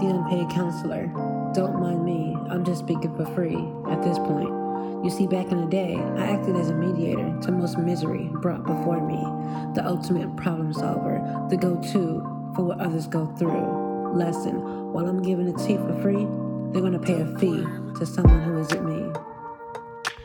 the unpaid counselor. Don't mind me, I'm just speaking for free at this point. You see, back in the day, I acted as a mediator to most misery brought before me, the ultimate problem solver, the go to for what others go through. Lesson while I'm giving a to for free, they're gonna pay a fee to someone who isn't me.